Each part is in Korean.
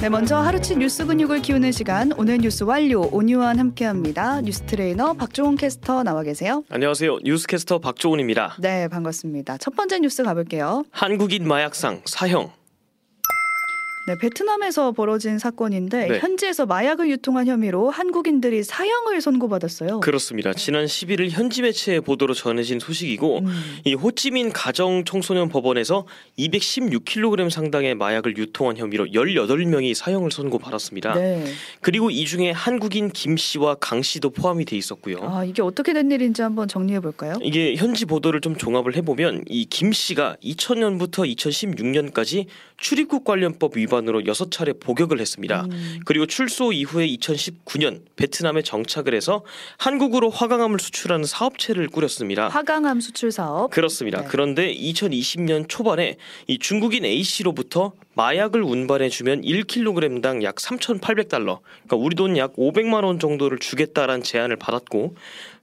네, 먼저 하루치 뉴스 근육을 키우는 시간 오늘 뉴스 완료 오뉴완 함께합니다. 뉴스 트레이너 박조은 캐스터 나와 계세요. 안녕하세요. 뉴스 캐스터 박조은입니다. 네, 반갑습니다. 첫 번째 뉴스 가볼게요. 한국인 마약상 사형. 네, 베트남에서 벌어진 사건인데 네. 현지에서 마약을 유통한 혐의로 한국인들이 사형을 선고받았어요. 그렇습니다. 지난 11일 현지 매체의 보도로 전해진 소식이고 음, 이 호찌민 가정 청소년 법원에서 216kg 상당의 마약을 유통한 혐의로 18명이 사형을 선고받았습니다. 네. 그리고 이 중에 한국인 김 씨와 강 씨도 포함이 돼 있었고요. 아, 이게 어떻게 된 일인지 한번 정리해 볼까요? 이게 현지 보도를 좀 종합을 해 보면 이 김 씨가 2000년부터 2016년까지 출입국 관련법 위반 으로 6차례 복역을 했습니다. 음, 그리고 출소 이후에 2019년 베트남에 정착을 해서 한국으로 화강암을 수출하는 사업체를 꾸렸습니다. 화강암 수출 사업. 그렇습니다. 네. 그런데 2020년 초반에 이 중국인 A 씨로부터 마약을 운반해 주면 1kg당 약 3,800달러, 그러니까 우리 돈 약 500만 원 정도를 주겠다라는 제안을 받았고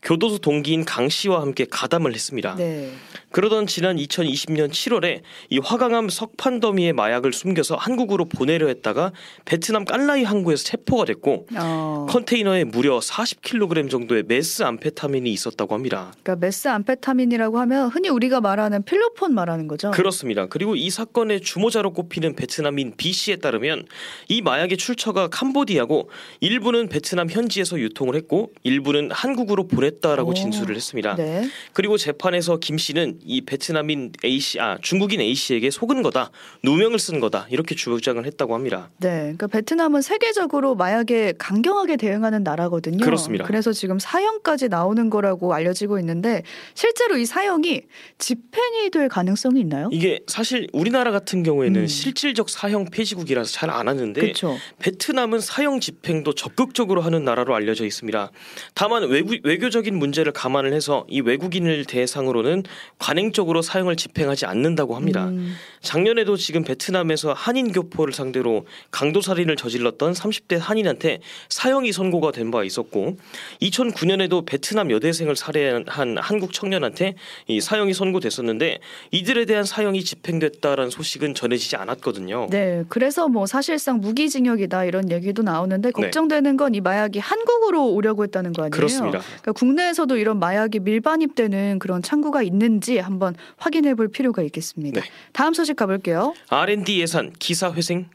교도소 동기인 강 씨와 함께 가담을 했습니다. 네. 그러던 지난 2020년 7월에 이 화강암 석판 더미의 마약을 숨겨서 한국으로 보내려 했다가 베트남 깔라이 항구에서 체포가 됐고 어, 컨테이너에 무려 40kg 정도의 메스 암페타민이 있었다고 합니다. 그러니까 메스 암페타민이라고 하면 흔히 우리가 말하는 필로폰 말하는 거죠. 그렇습니다. 그리고 이 사건의 주모자로 꼽히는 베트남인 B 씨에 따르면 이 마약의 출처가 캄보디아고 일부는 베트남 현지에서 유통을 했고 일부는 한국으로 보냈다라고 오. 진술을 했습니다. 네. 그리고 재판에서 김 씨는 이 베트남인 A 씨, 아 중국인 A 씨에게 속은 거다, 누명을 쓴 거다 이렇게 주장을 했다고 합니다. 네, 그러니까 베트남은 세계적으로 마약에 강경하게 대응하는 나라거든요. 그렇습니다. 그래서 지금 사형까지 나오는 거라고 알려지고 있는데 실제로 이 사형이 집행이 될 가능성이 있나요? 이게 사실 우리나라 같은 경우에는 음. 실 질적 사형 폐지국이라서 잘 안 하는데 그렇죠. 베트남은 사형 집행도 적극적으로 하는 나라로 알려져 있습니다. 다만 외부, 외교적인 문제를 감안을 해서 이 외국인을 대상으로는 관행적으로 사형을 집행하지 않는다고 합니다. 음, 작년에도 지금 베트남에서 한인 교포를 상대로 강도 살인을 저질렀던 30대 한인한테 사형이 선고가 된 바 있었고 2009년에도 베트남 여대생을 살해한 한국 청년한테 이 사형이 선고됐었는데 이들에 대한 사형이 집행됐다라는 소식은 전해지지 않았거든요. 네, 그래서 뭐 사실상 무기징역이다 이런 얘기도 나오는데 네. 걱정되는 건 이 마약이 한국으로 오려고 했다는 거 아니에요? 그렇습니다. 그러니까 국내에서도 이런 마약이 밀반입되는 그런 창구가 있는지 한번 확인해 볼 필요가 있겠습니다. 네. 다음 소식 가볼게요. R&D 예산 기사 회생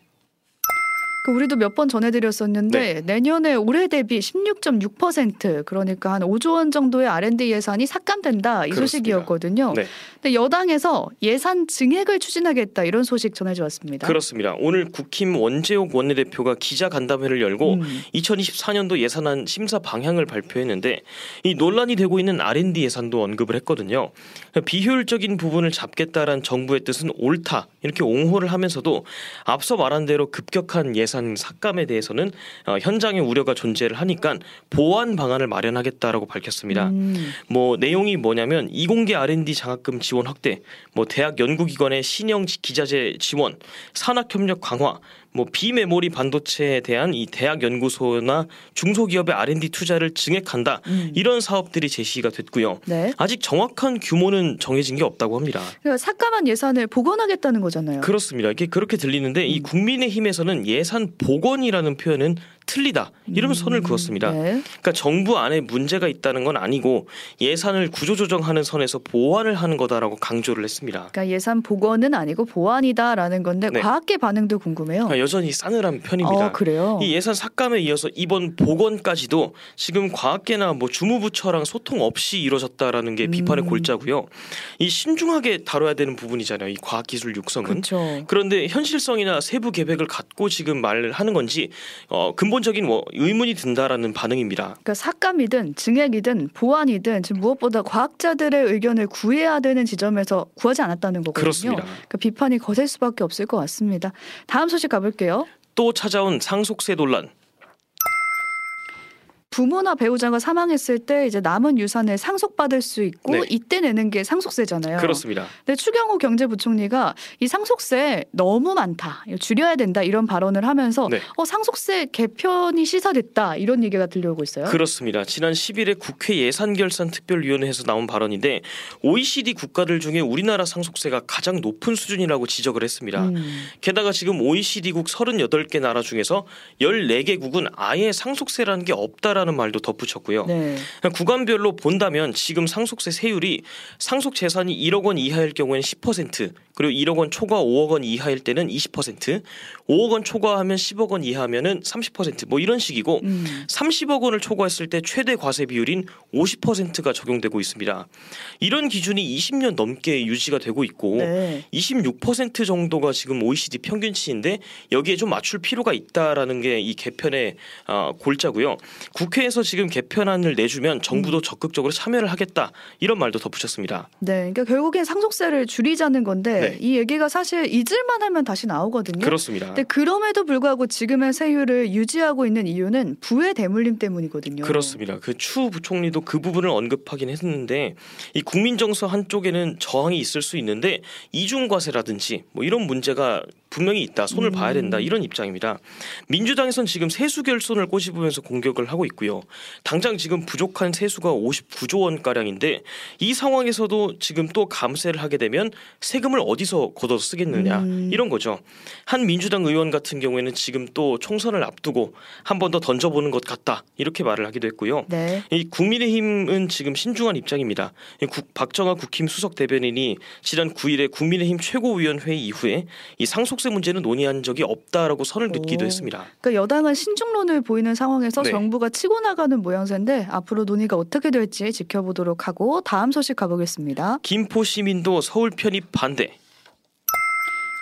그 우리도 몇 번 전해드렸었는데 내년에 올해 대비 16.6% 그러니까 한 5조 원 정도의 R&D 예산이 삭감된다 이 그렇습니다. 소식이었거든요. 네. 근데 여당에서 예산 증액을 추진하겠다 이런 소식 전해져 왔습니다. 그렇습니다. 오늘 국힘 원재옥 원내대표가 기자 간담회를 열고 음. 2024년도 예산안 심사 방향을 발표했는데 이 논란이 되고 있는 R&D 예산도 언급을 했거든요. 비효율적인 부분을 잡겠다란 정부의 뜻은 옳다 이렇게 옹호를 하면서도 앞서 말한 대로 급격한 예산 삭감에 대해서는 어, 현장의 우려가 존재를 하니까 보완 방안을 마련하겠다라고 밝혔습니다. 음. 뭐 내용이 뭐냐면 이공계 R&D 장학금 지원 확대, 뭐 대학 연구기관의 신형 기자재 지원, 산학협력 강화, 뭐 비메모리 반도체에 대한 이 대학 연구소나 중소기업의 R&D 투자를 증액한다 음. 이런 사업들이 제시가 됐고요. 네. 아직 정확한 규모는 정해진 게 없다고 합니다. 그러니까 삭감한 예산을 복원하겠다는 거잖아요. 그렇습니다. 이게 그렇게 들리는데 이 음. 국민의힘에서는 예산 복원이라는 표현은 틀리다 이런 선을 그었습니다. 네. 그러니까 정부 안에 문제가 있다는 건 아니고 예산을 구조조정하는 선에서 보완을 하는 거다라고 강조를 했습니다. 그러니까 예산 복원은 아니고 보완이다라는 건데 네. 과학계 반응도 궁금해요. 그러니까 여전히 싸늘한 편입니다. 어, 그래요. 이 예산 삭감에 이어서 이번 복원까지도 지금 과학계나 뭐 주무부처랑 소통 없이 이루어졌다라는 게 비판의 음. 골자고요. 이 신중하게 다뤄야 되는 부분이잖아요. 이 과학기술 육성은. 그렇죠. 그런데 현실성이나 세부 계획을 갖고 지금 말을 하는 건지 어, 근본적인 뭐 의문이 든다라는 반응입니다. 그러니까 삭감이든 증액이든 보완이든 지금 무엇보다 과학자들의 의견을 구해야 되는 지점에서 구하지 않았다는 거거든요. 그렇습니다. 그러니까 비판이 거셀 수밖에 없을 것 같습니다. 다음 소식 가볼게요. 또 찾아온 상속세 논란. 부모나 배우자가 사망했을 때 이제 남은 유산을 상속받을 수 있고 네. 이때 내는 게 상속세잖아요. 그렇습니다. 근데 추경호 경제부총리가 이 상속세 너무 많다, 줄여야 된다 이런 발언을 하면서 네. 어 상속세 개편이 시사됐다 이런 얘기가 들려오고 있어요. 그렇습니다. 지난 10일에 국회 예산결산 특별위원회에서 나온 발언인데 OECD 국가들 중에 우리나라 상속세가 가장 높은 수준이라고 지적을 했습니다. 음. 게다가 지금 OECD국 38개 나라 중에서 14개국은 아예 상속세라는 게 없다라 는 말도 덧붙였고요. 네. 구간별로 본다면 지금 상속세 세율이 상속 재산이 1억 원 이하일 경우에는 10% 그리고 1억 원 초과 5억 원 이하일 때는 20% 5억 원 초과하면 10억 원 이하면은 30%뭐 이런 식이고 음. 30억 원을 초과했을 때 최대 과세 비율인 50%가 적용되고 있습니다. 이런 기준이 20년 넘게 유지가 되고 있고 네. 26% 정도가 지금 OECD 평균치인데 여기에 좀 맞출 필요가 있다라는 게 이 개편의 어, 골자고요. 국 회에서 지금 개편안을 내주면 정부도 음. 적극적으로 참여를 하겠다 이런 말도 덧붙였습니다. 네, 그러니까 결국엔 상속세를 줄이자는 건데 네. 이 얘기가 사실 잊을만 하면 다시 나오거든요. 그렇습니다. 근데 그럼에도 불구하고 지금의 세율을 유지하고 있는 이유는 부의 대물림 때문이거든요. 그렇습니다. 그 추 부총리도 그 부분을 언급하긴 했는데 이 국민 정서 한쪽에는 저항이 있을 수 있는데 이중 과세라든지 뭐 이런 문제가 분명히 있다. 손을 음. 봐야 된다. 이런 입장입니다. 민주당에선 지금 세수 결손을 꼬집으면서 공격을 하고 있고요. 당장 지금 부족한 세수가 59조 원 가량인데 이 상황에서도 지금 또 감세를 하게 되면 세금을 어디서 걷어 쓰겠느냐 음. 이런 거죠. 한 민주당 의원 같은 경우에는 지금 또 총선을 앞두고 한 번 더 던져보는 것 같다 이렇게 말을 하기도 했고요. 네. 이 국민의힘은 지금 신중한 입장입니다. 이 국, 박정아 국힘 수석 대변인이 지난 9일에 국민의힘 최고위원회 이후에 이 상속 세 문제는 논의한 적이 없다라고 선을 긋기도 오. 했습니다. 그러니까 여당은 신중론을 보이는 상황에서 네. 정부가 치고 나가는 모양새인데 앞으로 논의가 어떻게 될지 지켜보도록 하고 다음 소식 가보겠습니다. 김포 시민도 서울 편입 반대.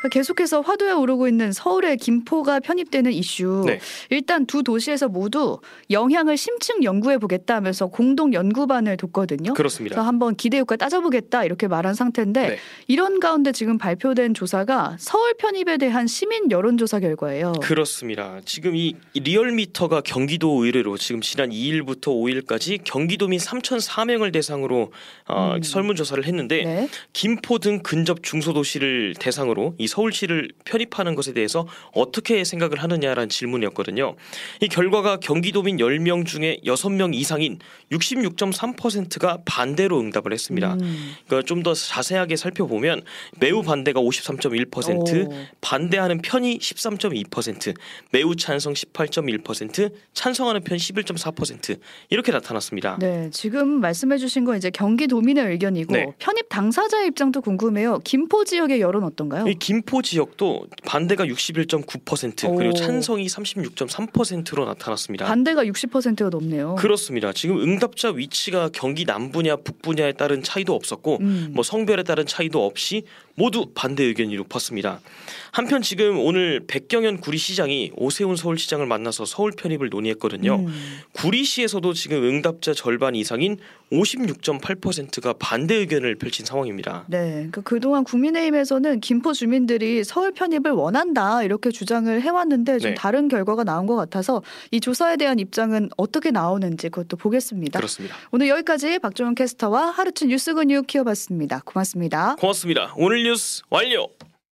그러니까 계속해서 화두에 오르고 있는 서울의 김포가 편입되는 이슈. 네. 일단 두 도시에서 모두 영향을 심층 연구해 보겠다면서 공동 연구반을 뒀거든요. 그렇습니다. 그래서 한번 기대 효과 따져보겠다 이렇게 말한 상태인데 네. 이런 가운데 지금 발표된 조사가 서울 편입에 대한 시민 여론조사 결과예요. 그렇습니다. 지금 이 리얼미터가 경기도 의뢰로 지금 지난 2일부터 5일까지 경기도민 3,004명을 대상으로 어, 음. 설문조사를 했는데 네. 김포 등 근접 중소도시를 대상으로 이 서울시를 편입하는 것에 대해서 어떻게 생각을 하느냐라는 질문이었거든요. 이 결과가 경기도민 10명 중에 6명 이상인 66.3%가 반대로 응답을 했습니다. 음. 그러니까 좀 더 자세하게 살펴보면 매우 반대가 53.1%, 오. 반대하는 편이 13.2%, 매우 찬성 18.1%, 찬성하는 편 11.4% 이렇게 나타났습니다. 네, 지금 말씀해주신 건 이제 경기도민의 의견이고 네. 편입 당사자의 입장도 궁금해요. 김포 지역의 여론 어떤가요? 이 김포 지역도 반대가 61.9% 오. 그리고 찬성이 36.3%로 나타났습니다. 반대가 60%가 넘네요. 그렇습니다. 지금 응답자 위치가 경기 남부냐 북부냐에 따른 차이도 없었고 음. 뭐 성별에 따른 차이도 없이 모두 반대 의견이 높았습니다. 한편 지금 오늘 백경현 구리시장이 오세훈 서울시장을 만나서 서울 편입을 논의했거든요. 음. 구리시에서도 지금 응답자 절반 이상인 56.8%가 반대 의견을 펼친 상황입니다. 네, 그러니까 그동안 국민의힘에서는 김포 주민들이 서울 편입을 원한다 이렇게 주장을 해왔는데 좀 네. 다른 결과가 나온 것 같아서 이 조사에 대한 입장은 어떻게 나오는지 그것도 보겠습니다. 그렇습니다. 오늘 여기까지 박종원 캐스터와 하루치 뉴스 근육 키워봤습니다. 고맙습니다. 고맙습니다. 오늘 뉴스 완료.